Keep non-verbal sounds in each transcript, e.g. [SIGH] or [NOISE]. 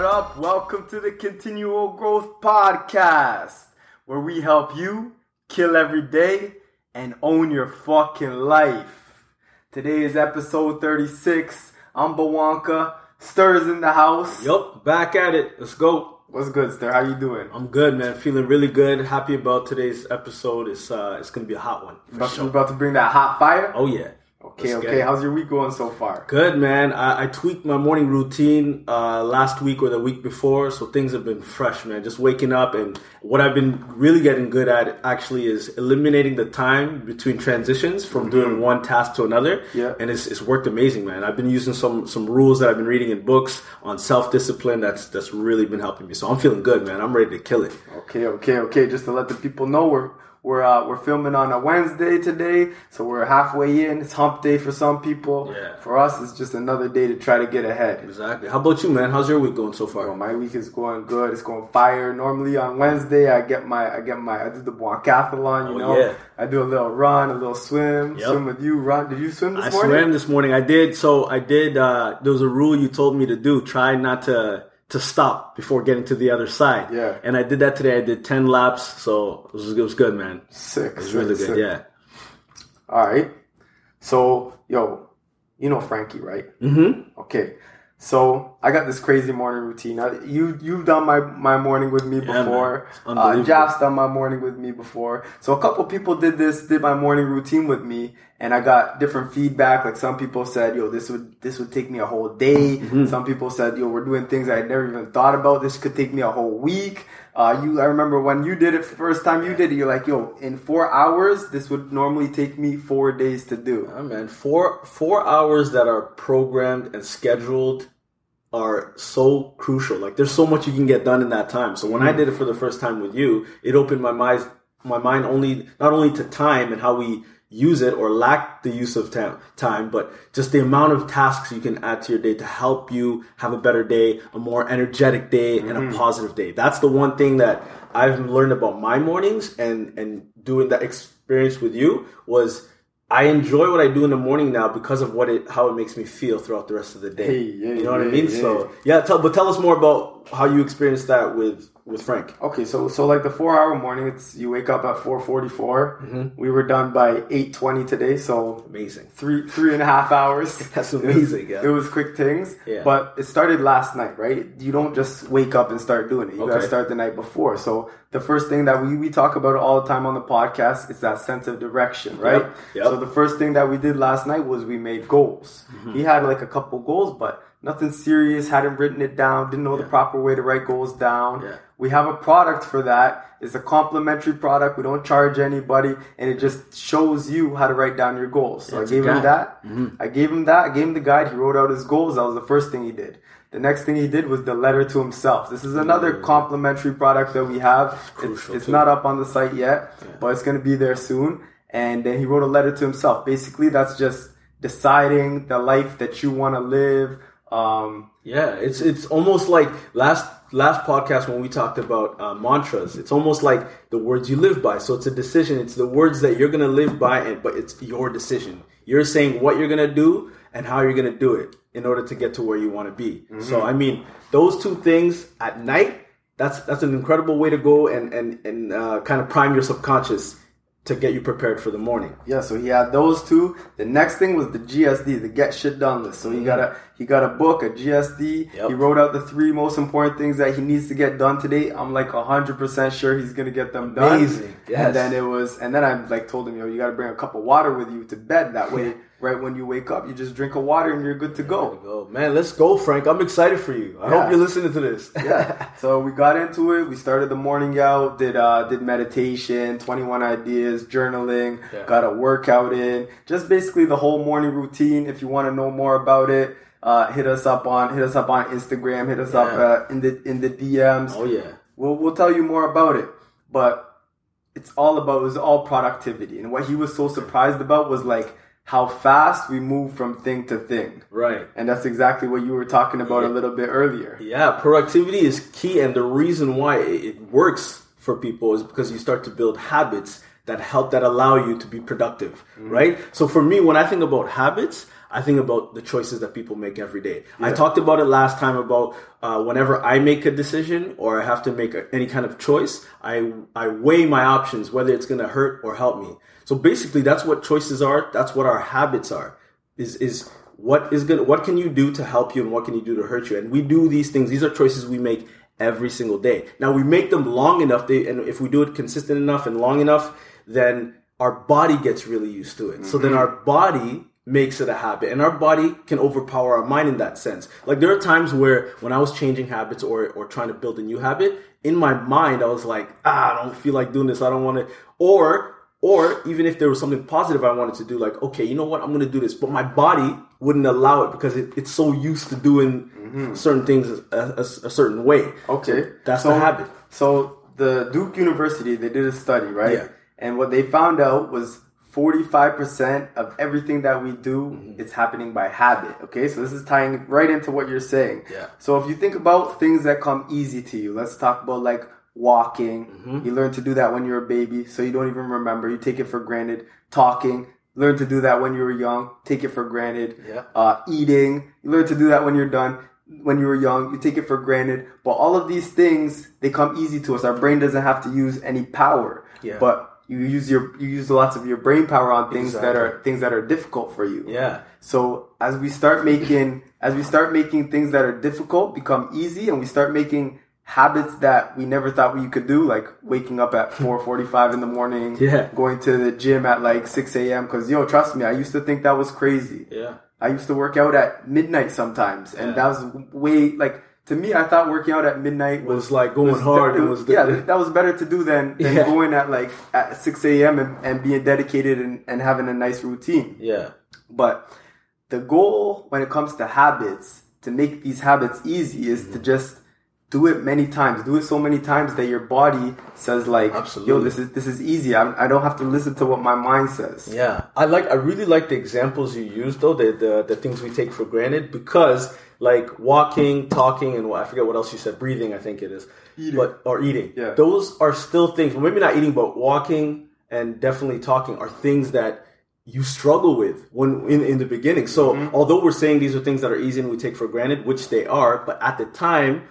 up? What up? Welcome to the Continual Growth Podcast, where we help you kill every day and own your fucking life. Today is episode 36. I'm Bwanka. Sturr's in the house. Yup, back at it. Let's go. What's good, Stir? How you doing? I'm good, man. Feeling really good. Happy about today's episode. It's uh, it's gonna be a hot one. About, sure. about to bring that hot fire? Oh yeah. Okay, let's okay. How's your week going so far? Good, man. I, I tweaked my morning routine uh, last week or the week before, so things have been fresh, man. Just waking up, and what I've been really getting good at actually is eliminating the time between transitions from doing one task to another. Mm-hmm. Yeah. and it's, it's worked amazing, man. I've been using some some rules that I've been reading in books on self discipline. That's that's really been helping me. So I'm feeling good, man. I'm ready to kill it. Okay, okay, okay. Just to let the people know, we're we're uh, we're filming on a Wednesday today, so we're halfway in. It's hump day for some people. Yeah. For us, it's just another day to try to get ahead. Exactly. How about you, man? How's your week going so far? Well, my week is going good. It's going fire. Normally on Wednesday, I get my I get my I do the Bwankathlon. You Oh, know, yeah. I do a little run, a little swim, Yep. swim with you. Run. Did you swim this I morning? swam this morning. I did. So I did. Uh, there was a rule you told me to do. Try not to to stop before getting to the other side. Yeah. And I did that today. I did ten laps. So it was, it was good, man. Sick. It was sick, really sick. good. Yeah. All right. So, yo, you know Frankie, right? Mm-hmm. Okay. So I got this crazy morning routine. Now, you you've done my, my morning with me Yeah, before. Uh, unbelievable. Jeff's done my morning with me before. So a couple people did this, did my morning routine with me, and I got different feedback. Like some people said, "Yo, this would this would take me a whole day." Mm-hmm. Some people said, "Yo, we're doing things I never even thought about. This could take me a whole week." Uh, you, I remember when you did it first time you did it. You're like, "Yo, in four hours, this would normally take me four days to do." Yeah, man. Four four hours that are programmed and scheduled are so crucial. Like there's so much you can get done in that time. So when I did it for the first time with you, it opened my mind my mind only not only to time and how we use it or lack the use of ta- time, but just the amount of tasks you can add to your day to help you have a better day, a more energetic day, and a mm-hmm. positive day. That's the one thing that I've learned about my mornings and and doing that experience with you was I enjoy what I do in the morning now because of what it how it makes me feel throughout the rest of the day. Hey, yeah, you know what I mean? yeah. So yeah, tell, but tell us more about how you experienced that with with Frank. Okay, so so like the four hour morning, it's you wake up at four Mm-hmm. We were done by eight twenty today, so Amazing. three three and a half hours. [LAUGHS] That's [LAUGHS] It was- amazing, yeah. It was quick things. Yeah. But it started last night, right? You don't just wake up and start doing it. You gotta start the night before. So the first thing that we, we talk about all the time on the podcast is that sense of direction, right? Yep, yep. So the first thing that we did last night was we made goals. Mm-hmm. He had like a couple goals, but nothing serious, hadn't written it down, didn't know the proper way to write goals down. Yeah. We have a product for that. It's a complimentary product. We don't charge anybody, and it just shows you how to write down your goals. So I gave him guide. Mm-hmm. that. I gave him that. I gave him the guide. He wrote out his goals. That was the first thing he did. The next thing he did was the letter to himself. This is another complimentary product that we have. It's, crucial, it's not up on the site yet, but it's going to be there soon. And then he wrote a letter to himself. Basically, that's just deciding the life that you want to live. Um, Yeah, it's it's almost like last last podcast when we talked about uh, mantras. It's almost like the words you live by. So it's a decision. It's the words that you're gonna live by, and but it's your decision. You're saying what you're gonna do and how you're gonna do it in order to get to where you want to be. So I mean, those two things at night. That's that's an incredible way to go and and and uh, kind of prime your subconscious to get you prepared for the morning. Yeah, so he had those two. The next thing was the GSD, the Get Shit Done list. So you got a he got a book, a GSD. Yep. He wrote out the three most important things that he needs to get done today. I'm like hundred percent sure he's gonna get them done. Amazing, yes. And then it was, and then I like told him, yo, you got to bring a cup of water with you to bed. That way, [LAUGHS] right when you wake up, you just drink a water and you're good to go. Oh man, let's go, Frank. I'm excited for you. I Yeah. hope you're listening to this. [LAUGHS] yeah. So we got into it. We started the morning out. Did uh did meditation, twenty one ideas, journaling. Yeah. Got a workout in. Just basically the whole morning routine. If you want to know more about it, uh, hit us up on hit us up on Instagram. Hit us up uh, in the in the DMs. oh yeah. We'll we'll tell you more about it. But it's all about it was all productivity. And what he was so surprised about was like how fast we move from thing to thing. Right. And that's exactly what you were talking about a little bit earlier. Yeah, productivity is key, and the reason why it it works for people is because you start to build habits that help that allow you to be productive, right? So for me, when I think about habits, I think about the choices that people make every day. I talked about it last time about uh, whenever I make a decision or I have to make a, any kind of choice, I I weigh my options whether it's going to hurt or help me. So basically, that's what choices are. That's what our habits are. Is is what is going what can you do to help you and what can you do to hurt you? And we do these things. These are choices we make every single day. Now we make them long enough, they, and if we do it consistent enough and long enough, then our body gets really used to it. So then our body makes it a habit and our body can overpower our mind in that sense. Like there are times where when I was changing habits or, or trying to build a new habit, in my mind, I was like, ah, I don't feel like doing this. I don't want to, or, or even if there was something positive I wanted to do, like, okay, you know what? I'm going to do this. But my body wouldn't allow it because it, it's so used to doing certain things a, a, a certain way. Okay, So that's so, the habit. So the Duke University they did a study, right? Yeah. And what they found out was 45% of everything that we do Mm-hmm. is happening by habit. Okay, so this is tying right into what you're saying. Yeah. So if you think about things that come easy to you, let's talk about like walking. Mm-hmm. You learn to do that when you're a baby, so you don't even remember. You take it for granted. Talking. Learn to do that when you were young. Take it for granted. Yeah. Uh, eating. You learn to do that when you're done. When you were young, you take it for granted. But all of these things, they come easy to us. Our brain doesn't have to use any power. Yeah. But you use your you use lots of your brain power on things that are things that are difficult for you. Yeah. So as we start making as we start making things that are difficult become easy, and we start making habits that we never thought we could do, like waking up at four forty five in the morning, Yeah. going to the gym at like six a.m. Because yo, trust me, I used to think that was crazy. Yeah. I used to work out at midnight sometimes, and Yeah. that was way like to me. I thought working out at midnight was Was like going hard. it It was, was yeah, that was better to do than, than Yeah. going at like at six a.m. And, and being dedicated and, and having a nice routine. Yeah. But the goal when it comes to habits, to make these habits easy, is Mm-hmm. to just do it many times. Do it so many times that your body says like, "Yo, this is this is easy. I'm, I don't have to listen to what my mind says." Yeah, I like. I really like the examples you use though the the, the things we take for granted, because like walking, talking, and what, I forget what else you said. Breathing, I think it is. Eating. but or eating. Yeah. those are still things. Well, maybe not eating, but walking and definitely talking are things that you struggle with when in, in the beginning. So Mm-hmm. although we're saying these are things that are easy and we take for granted, which they are, but at the time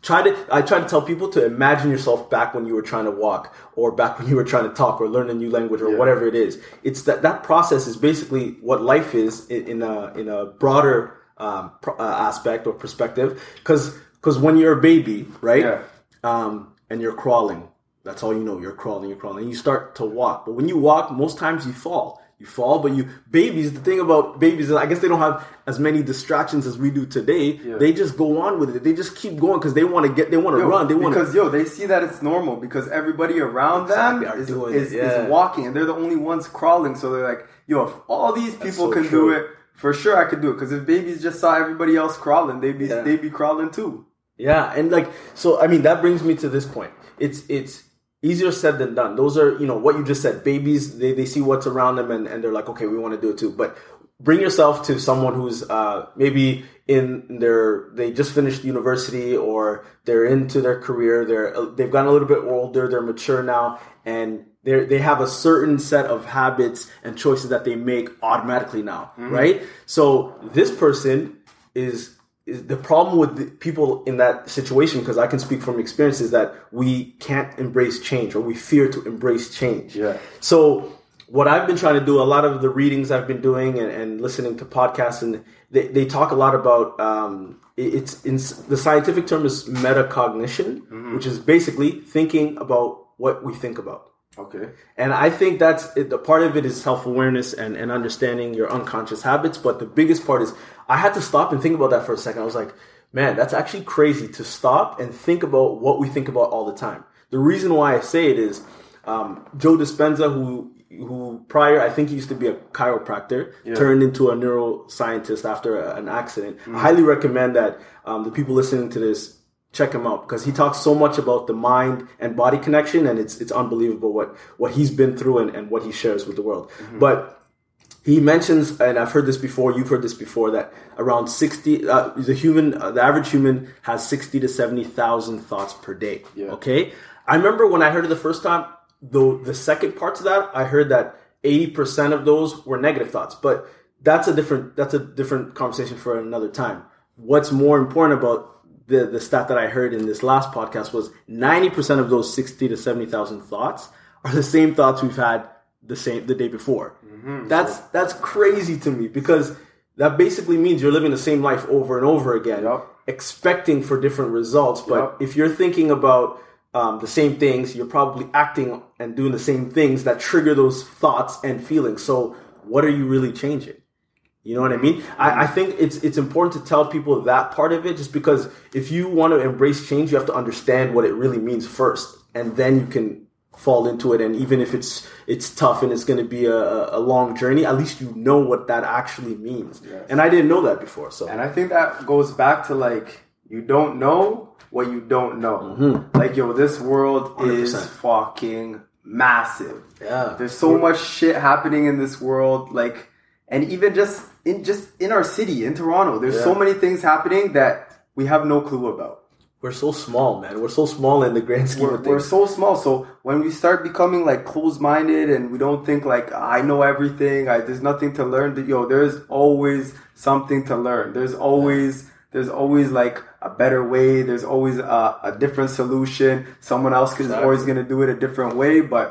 try to i try to tell people to imagine yourself back when you were trying to walk or back when you were trying to talk or learn a new language or whatever it is it's that that process is basically what life is in, in a in a broader um, pro, uh, aspect or perspective because because when you're a baby right Yeah. um, and you're crawling that's all you know you're crawling you're crawling and you start to walk but when you walk most times you fall you fall but you babies the thing about babies is i guess they don't have as many distractions as we do today they just go on with it they just keep going because they want to get they want to run they want to because yo, they see that it's normal because everybody around Exactly, them is, is, yeah. is walking and they're the only ones crawling. So they're like, yo, if all these people so can true. do it, for sure I could do it. Because if babies just saw everybody else crawling, they'd be Yeah. they'd be crawling too. Yeah, and like so, I mean that brings me to this point. It's it's easier said than done. Those are you know what you just said. Babies they, they see what's around them and, and they're like, okay, we want to do it too. But bring yourself to someone who's uh, maybe in their they just finished university or they're into their career. They're they've gotten a little bit older. They're mature now and. They they have a certain set of habits and choices that they make automatically now, right? So this person is is the problem with the people in that situation because I can speak from experience is that we can't embrace change or we fear to embrace change. Yeah. So what I've been trying to do, a lot of the readings I've been doing and, and listening to podcasts, and they, they talk a lot about um, it- it's in, the scientific term is metacognition, which is basically thinking about what we think about. Okay. And I think that's it, the part of it is self awareness and, and understanding your unconscious habits. But the biggest part is I had to stop and think about that for a second. I was like, man, that's actually crazy to stop and think about what we think about all the time. The reason why I say it is um, Joe Dispenza, who who prior I think he used to be a chiropractor, turned into a neuroscientist after a, an accident. I highly recommend that um, the people listening to this check him out because he talks so much about the mind and body connection and it's it's unbelievable what what he's been through and, and what he shares with the world but he mentions and i've heard this before you've heard this before that around 60 uh, the human uh, the average human has 60 to 70,000 thoughts per day Yeah. okay i remember when i heard it the first time the the second part to that i heard that 80% of those were negative thoughts but that's a different that's a different conversation for another time. What's more important about the the stat that I heard in this last podcast was 90% of those 60 to 70,000 thoughts are the same thoughts we've had the same the day before. Mm-hmm. That's that's crazy to me because that basically means you're living the same life over and over again, Yep. expecting for different results. But Yep. if you're thinking about um, the same things, you're probably acting and doing the same things that trigger those thoughts and feelings. So, what are you really changing? You know what I mean? I, I think it's it's important to tell people that part of it, just because if you want to embrace change, you have to understand what it really means first, and then you can fall into it. And even if it's it's tough and it's going to be a, a long journey, at least you know what that actually means. And I didn't know that before, so And I think that goes back to like you don't know what you don't know. Mm-hmm. Like yo, this world is 100%. fucking massive. Yeah. There's so much shit happening in this world, like and even just in just in our city, in Toronto, there's so many things happening that we have no clue about. we're so small, man. We're so small in the grand scheme We're, of things. we're so small. So when we start becoming like closed minded and we don't think like I know everything, I there's nothing to learn. That yo, there's always something to learn. There's always there's always like a better way. There's always a, a different solution. Someone else is Exactly. always gonna do it a different way. But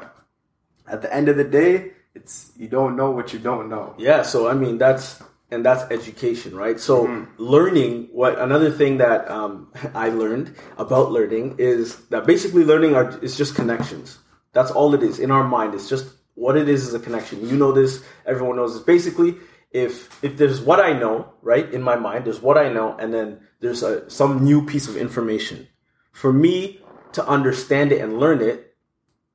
at the end of the day, it's you don't know what you don't know. Yeah, so I mean that's and that's education, right? So learning what another thing that um, [LAUGHS] I learned about learning is that basically learning are is just connections. That's all it is in our mind. It's just what it is is a connection. You know this, everyone knows this. Basically, if if there's what I know, right, in my mind, there's what I know, and then there's a, some new piece of information. For me to understand it and learn it,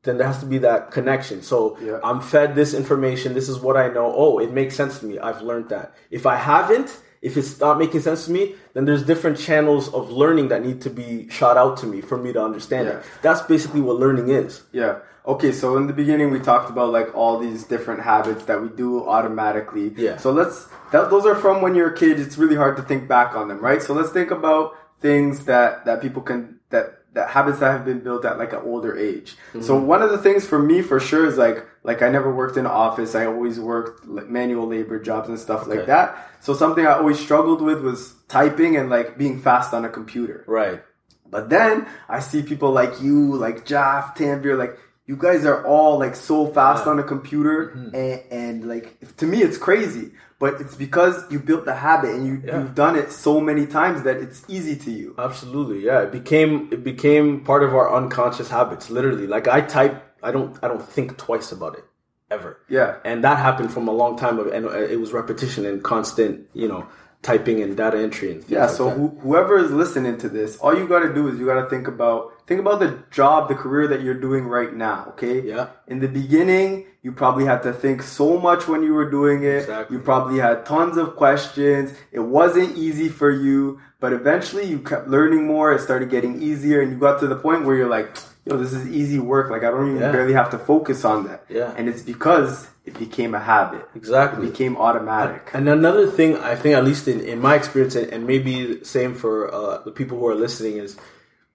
then there has to be that connection. So Yeah. I'm fed this information. This is what I know. Oh, it makes sense to me. I've learned that. If I haven't, if it's not making sense to me, then there's different channels of learning that need to be shot out to me for me to understand Yeah. it. That's basically what learning is. Yeah. Okay, so in the beginning we talked about like all these different habits that we do automatically. Yeah. So let's that those are from when you're a kid. It's really hard to think back on them, right? So let's think about things that that people can that that habits that have been built at like an older age. So Mm-hmm. one of the things for me for sure is like like I never worked in an office. I always worked manual labor jobs and stuff like that. So something I always struggled with was typing and like being fast on a computer. Right. But then I see people like you, like Jaff, Tanvir, like you guys are all like so fast on a computer, Mm-hmm. and, and like to me it's crazy. But it's because you built the habit and you, Yeah. you've done it so many times that it's easy to you. Absolutely. Yeah. It became it became part of our unconscious habits. Literally. Like I type. I don't. I don't think twice about it ever. Yeah. and that happened from a long time ago and it was repetition and constant you know typing and data entry and Yeah, like so who, whoever is listening to this, all you got to do is you got to think about think about the job, the career that you're doing right now. Okay. Yeah. In the beginning, you probably had to think so much when you were doing it. Exactly. You probably had tons of questions. It wasn't easy for you, but eventually you kept learning more. It started getting easier, and you got to the point where you're like, "Yo, this is easy work. Like I don't even Yeah. barely have to focus on that." Yeah. And it's because it became a habit. It exactly became automatic. and another thing i think at least in, in my experience and, maybe same for uh, the people who are listening is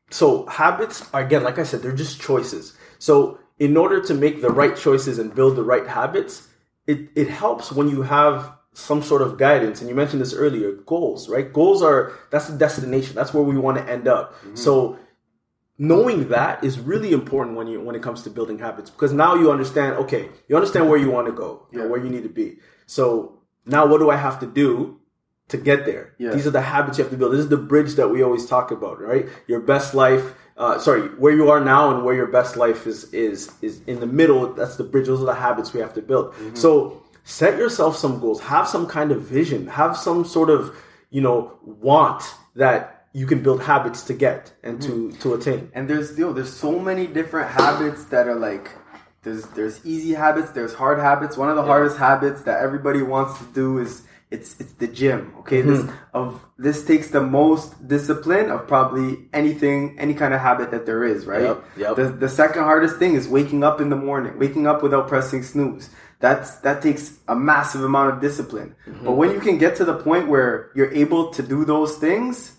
so habits are again like i said they're just choices so in order to make the right choices and build the right habits it, it helps when you have some sort of guidance and you mentioned this earlier goals right goals are that's the destination that's where we want to end up so knowing that is really important when you when it comes to building habits because now you understand okay you understand where you want to go Yeah. where you need to be. So now what do i have to do to get there? Yeah. these are the habits you have to build. This is the bridge that we always talk about right? Your best life uh, sorry where you are now and where your best life is is is in the middle that's the bridge. Those are the habits we have to build. Mm-hmm. so set yourself some goals. Have some kind of vision. Have some sort of you know want that you can build habits to get and to to attain And there's yo, there's so many different habits that are like there's there's easy habits, there's hard habits. One of the hardest habits that everybody wants to do is it's it's the gym. Okay, this Mm-hmm. of this takes the most discipline of probably anything, any kind of habit that there is, right? Yep, yep. The the second hardest thing is waking up in the morning, waking up without pressing snooze. That's that takes a massive amount of discipline. Mm-hmm. But when you can get to the point where you're able to do those things,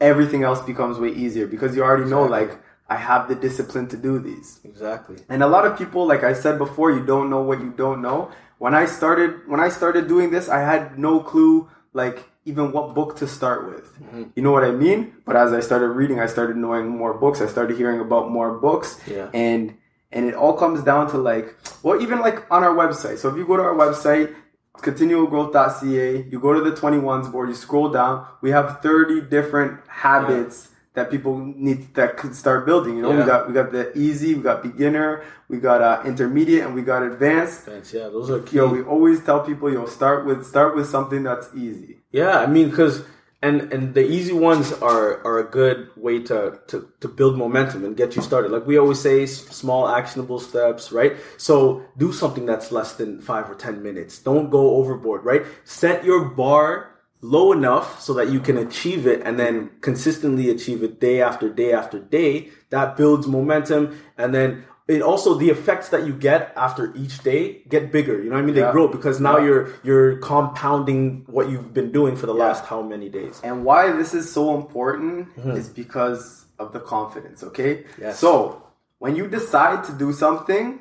everything else becomes way easier because you already know like I have the discipline to do these. Exactly. And a lot of people, like I said before, you don't know what you don't know. When I started, when I started doing this, I had no clue, like even what book to start with. Mm-hmm. You know what I mean? But as I started reading, I started knowing more books. I started hearing about more books. Yeah. And and it all comes down to like, well, even like on our website. So if you go to our website, continualgrowth.ca, you go to the 21s board, you scroll down, we have 30 different habits that people need that could start building. You know, Yeah. we got we got the easy, we got beginner, we got uh, intermediate, and we got advanced. Thanks. Yeah, those are key. Yo, we always tell people, yo, start with start with something that's easy. Yeah, I mean, because and and the easy ones are are a good way to to to build momentum and get you started. Like we always say, small actionable steps, right? So do something that's less than five or ten minutes. Don't go overboard, right? Set your bar low enough so that you can achieve it and then consistently achieve it day after day after day that builds momentum and then it also the effects that you get after each day get bigger you know what i mean Yeah. they grow because now Yeah. you're you're compounding what you've been doing for the Yeah. last how many days And why this is so important mm-hmm. is because of the confidence, okay? Yes. So, when you decide to do something,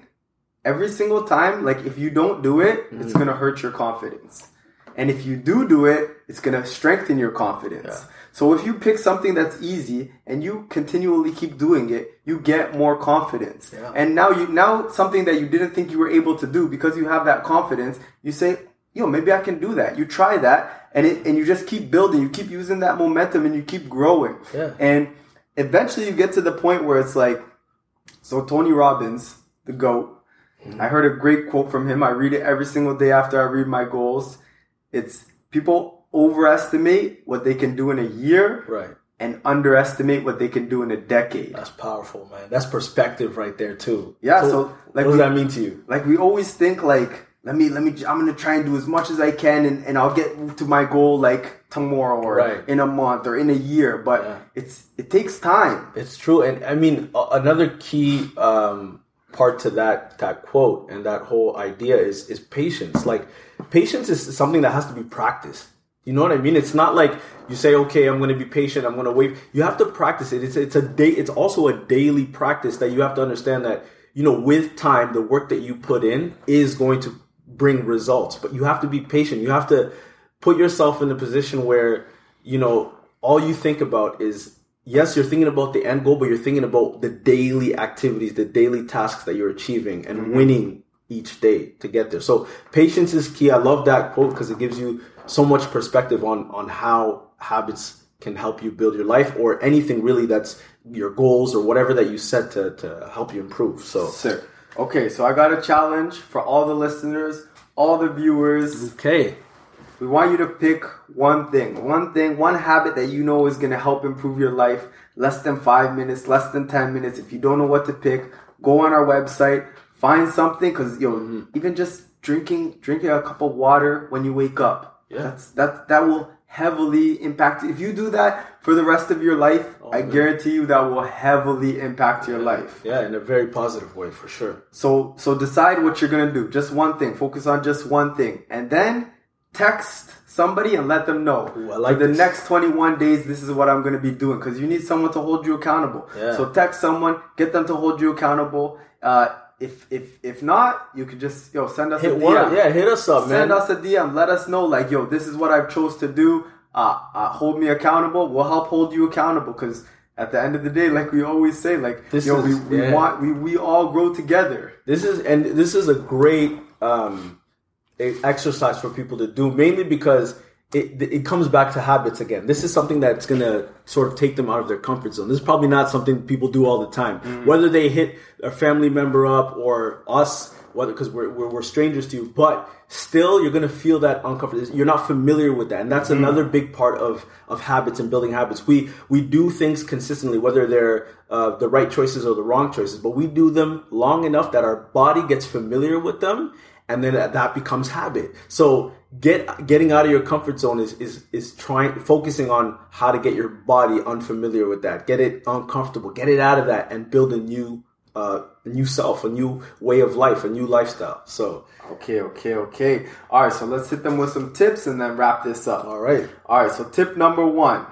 every single time, like if you don't do it, it's mm-hmm. going to hurt your confidence. And if you do do it, it's going to strengthen your confidence. So if you pick something that's easy and you continually keep doing it, you get more confidence. Yeah. And now you now something that you didn't think you were able to do because you have that confidence, you say, "Yo, maybe I can do that." You try that and it and you just keep building, you keep using that momentum and you keep growing. Yeah. And eventually you get to the point where it's like so Tony Robbins, the GOAT, I heard a great quote from him. I read it every single day after I read my goals. It's people overestimate what they can do in a year right and underestimate what they can do in a decade. that's powerful man that's perspective right there too Yeah, so, like what does that mean to you Like we always think like, let me let me I'm gonna try and do as much as I can and, and I'll get to my goal like tomorrow or Right. in a month or in a year. But Yeah. it's it takes time. It's true, and I mean another key um, part to that that quote and that whole idea is is patience. Like patience is something that has to be practiced. You know what I mean? It's not like you say, "Okay, I'm going to be patient. I'm going to wait." You have to practice it. It's it's a day. It's also a daily practice that you have to understand that you know with time, the work that you put in is going to bring results. But you have to be patient. You have to put yourself in a position where you know all you think about is yes you're thinking about the end goal but you're thinking about the daily activities the daily tasks that you're achieving and mm-hmm. winning each day to get there so patience is key i love that quote because it gives you so much perspective on on how habits can help you build your life or anything really that's your goals or whatever that you set to, to help you improve so Sir. Okay, so I got a challenge for all the listeners, all the viewers. okay We want you to pick one thing, one thing, one habit that you know is going to help improve your life. Less than five minutes, less than 10 minutes. If you don't know what to pick, go on our website, find something. Cause yo, Mm-hmm. even just drinking, drinking a cup of water when you wake up. Yeah. That's, that, that will heavily impact. If you do that for the rest of your life, I Oh, man. guarantee you that will heavily impact your life. yeah in a very positive way for sure So so decide what you're gonna do. Just one thing. Focus on just one thing, and then text somebody and let them know. Ooh, I like For the this. next 21 days, this is what I'm gonna be doing because you need someone to hold you accountable. Yeah. So text someone, get them to hold you accountable. Uh, if if if not, you can just yo send us a DM. one yeah hit us up man Send us a DM. Let us know, like, yo, this is what I've chose to do. Uh, uh, hold me accountable. We'll help hold you accountable because at the end of the day, like we always say, like, This yo, is- we, we yeah. want we, we all grow together. This is and this is a great um, exercise for people to do, mainly because it it comes back to habits again. This is something that's gonna sort of take them out of their comfort zone. This is probably not something people do all the time. Whether they hit a family member up or us, whether because we're, we're we're strangers to you, but still you're gonna feel that uncomfortable. You're not familiar with that, and that's another big part of of habits and building habits. We we do things consistently, whether they're uh, the right choices or the wrong choices, but we do them long enough that our body gets familiar with them, and then that becomes habit. So get getting out of your comfort zone is is is trying focusing on how to get your body unfamiliar with that, get it uncomfortable, get it out of that, and build a new uh, a new self, a new way of life, a new lifestyle. So Okay, okay, okay. All right, so let's hit them with some tips and then wrap this up. all right, All right, so tip number one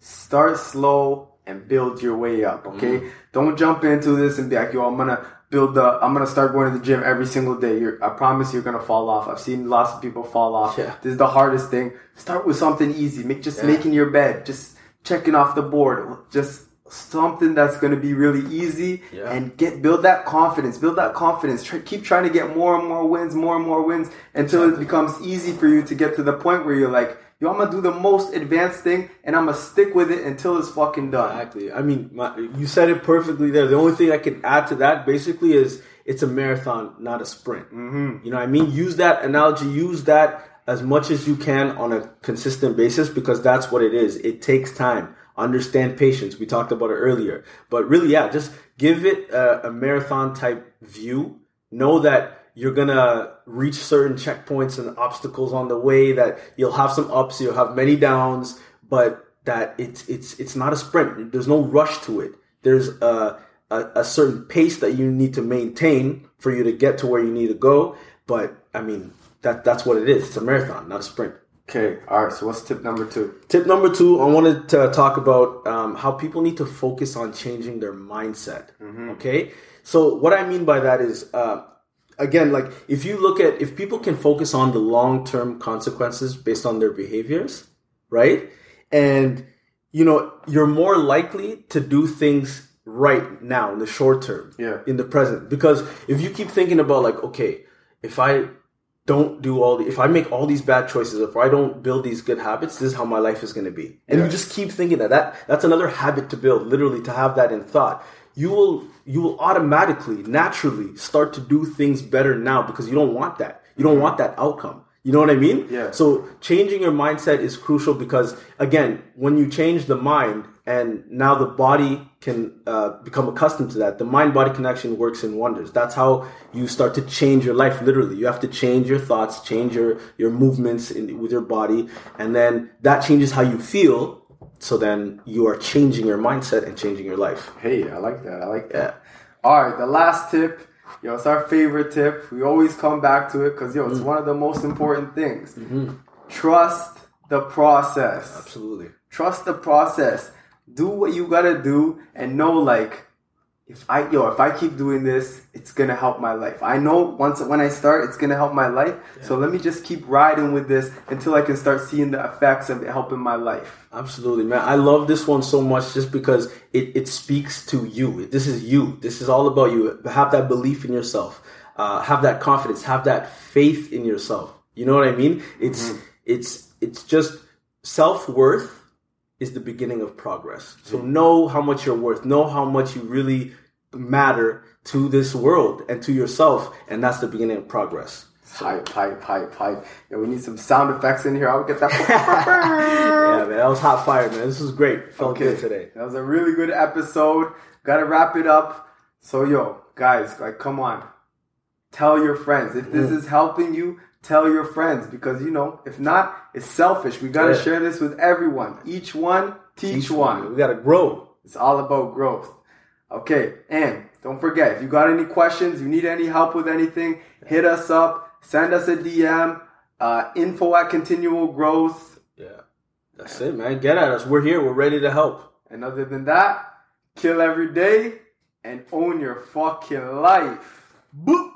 start slow, and build your way up. Okay, don't jump into this and be like, yo, I'm gonna build the, I'm gonna start going to the gym every single day. You're, I promise you're gonna fall off. I've seen lots of people fall off. Yeah. This is the hardest thing. Start with something easy. Make just making your bed, just checking off the board, just something that's going to be really easy Yeah. and get build that confidence build that confidence Try, keep trying to get more and more wins more and more wins until it becomes easy for you to get to the point where you're like yo i'm gonna do the most advanced thing and i'm gonna stick with it until it's fucking done Exactly. I mean, my, you said it perfectly there. The only thing I can add to that basically is it's a marathon, not a sprint. Mm-hmm. You know what I mean? Use that analogy, use that as much as you can on a consistent basis because that's what it is. It takes time. Understand patience. We talked about it earlier. But really, yeah, just give it a, a marathon type view. Know that you're gonna reach certain checkpoints and obstacles on the way that you'll have some ups, you'll have many downs, but that it's it's it's not a sprint. There's no rush to it. There's a, a a certain pace that you need to maintain for you to get to where you need to go. But I mean that that's what it is. It's a marathon, not a sprint. okay all right so what's tip number two Tip number two, I wanted to talk about um, how people need to focus on changing their mindset. Okay, so what I mean by that is, uh, again, like if you look at if people can focus on the long term consequences based on their behaviors, right, and you know you're more likely to do things right now in the short term, Yeah. in the present, because if you keep thinking about like, okay, if I don't do all the if I make all these bad choices, if I don't build these good habits, this is how my life is going to be. And Yeah. you just keep thinking that that that's another habit to build, literally to have that in thought. You will you will automatically, naturally start to do things better now because you don't want that. You don't want that outcome. You know what I mean? Yeah. So changing your mindset is crucial because again, when you change the mind and now the body can uh, become accustomed to that, the mind body connection works in wonders. That's how you start to change your life. Literally, you have to change your thoughts, change your your movements in, with your body, and then that changes how you feel. So then you are changing your mindset and changing your life. Hey, I like that. I like that. All right, the last tip, yo, it's our favorite tip. We always come back to it because yo, it's mm-hmm. one of the most important things. Mm-hmm. Trust the process. Absolutely. Trust the process. Do what you gotta do, and know like, if I yo, if I keep doing this, it's gonna help my life. I know once when I start, it's gonna help my life. So let me just keep riding with this until I can start seeing the effects of it helping my life. Absolutely, man. I love this one so much just because it, it speaks to you. This is you. This is all about you. Have that belief in yourself. Uh, have that confidence. Have that faith in yourself. You know what I mean? It's it's it's just self worth is the beginning of progress. So know how much you're worth. Know how much you really matter to this world and to yourself, and that's the beginning of progress. Hype, hype, hype, hype. Yo, we need some sound effects in here. I would get that. [LAUGHS] Yeah, man, that was hot fire, man. This was great. Felt good today. That was a really good episode. Gotta wrap it up. So, yo, guys, like, come on. Tell your friends. If Mm. this is helping you, tell your friends. Because, you know, if not, it's selfish. We gotta Yeah. share this with everyone. Each one, teach, one. We gotta grow. It's all about growth. Okay, and don't forget, if you got any questions, you need any help with anything, hit us up, send us a DM, uh, info at continual growth. Yeah. That's it, man. Get at us. We're here. We're ready to help. And other than that, kill every day and own your fucking life. Boop!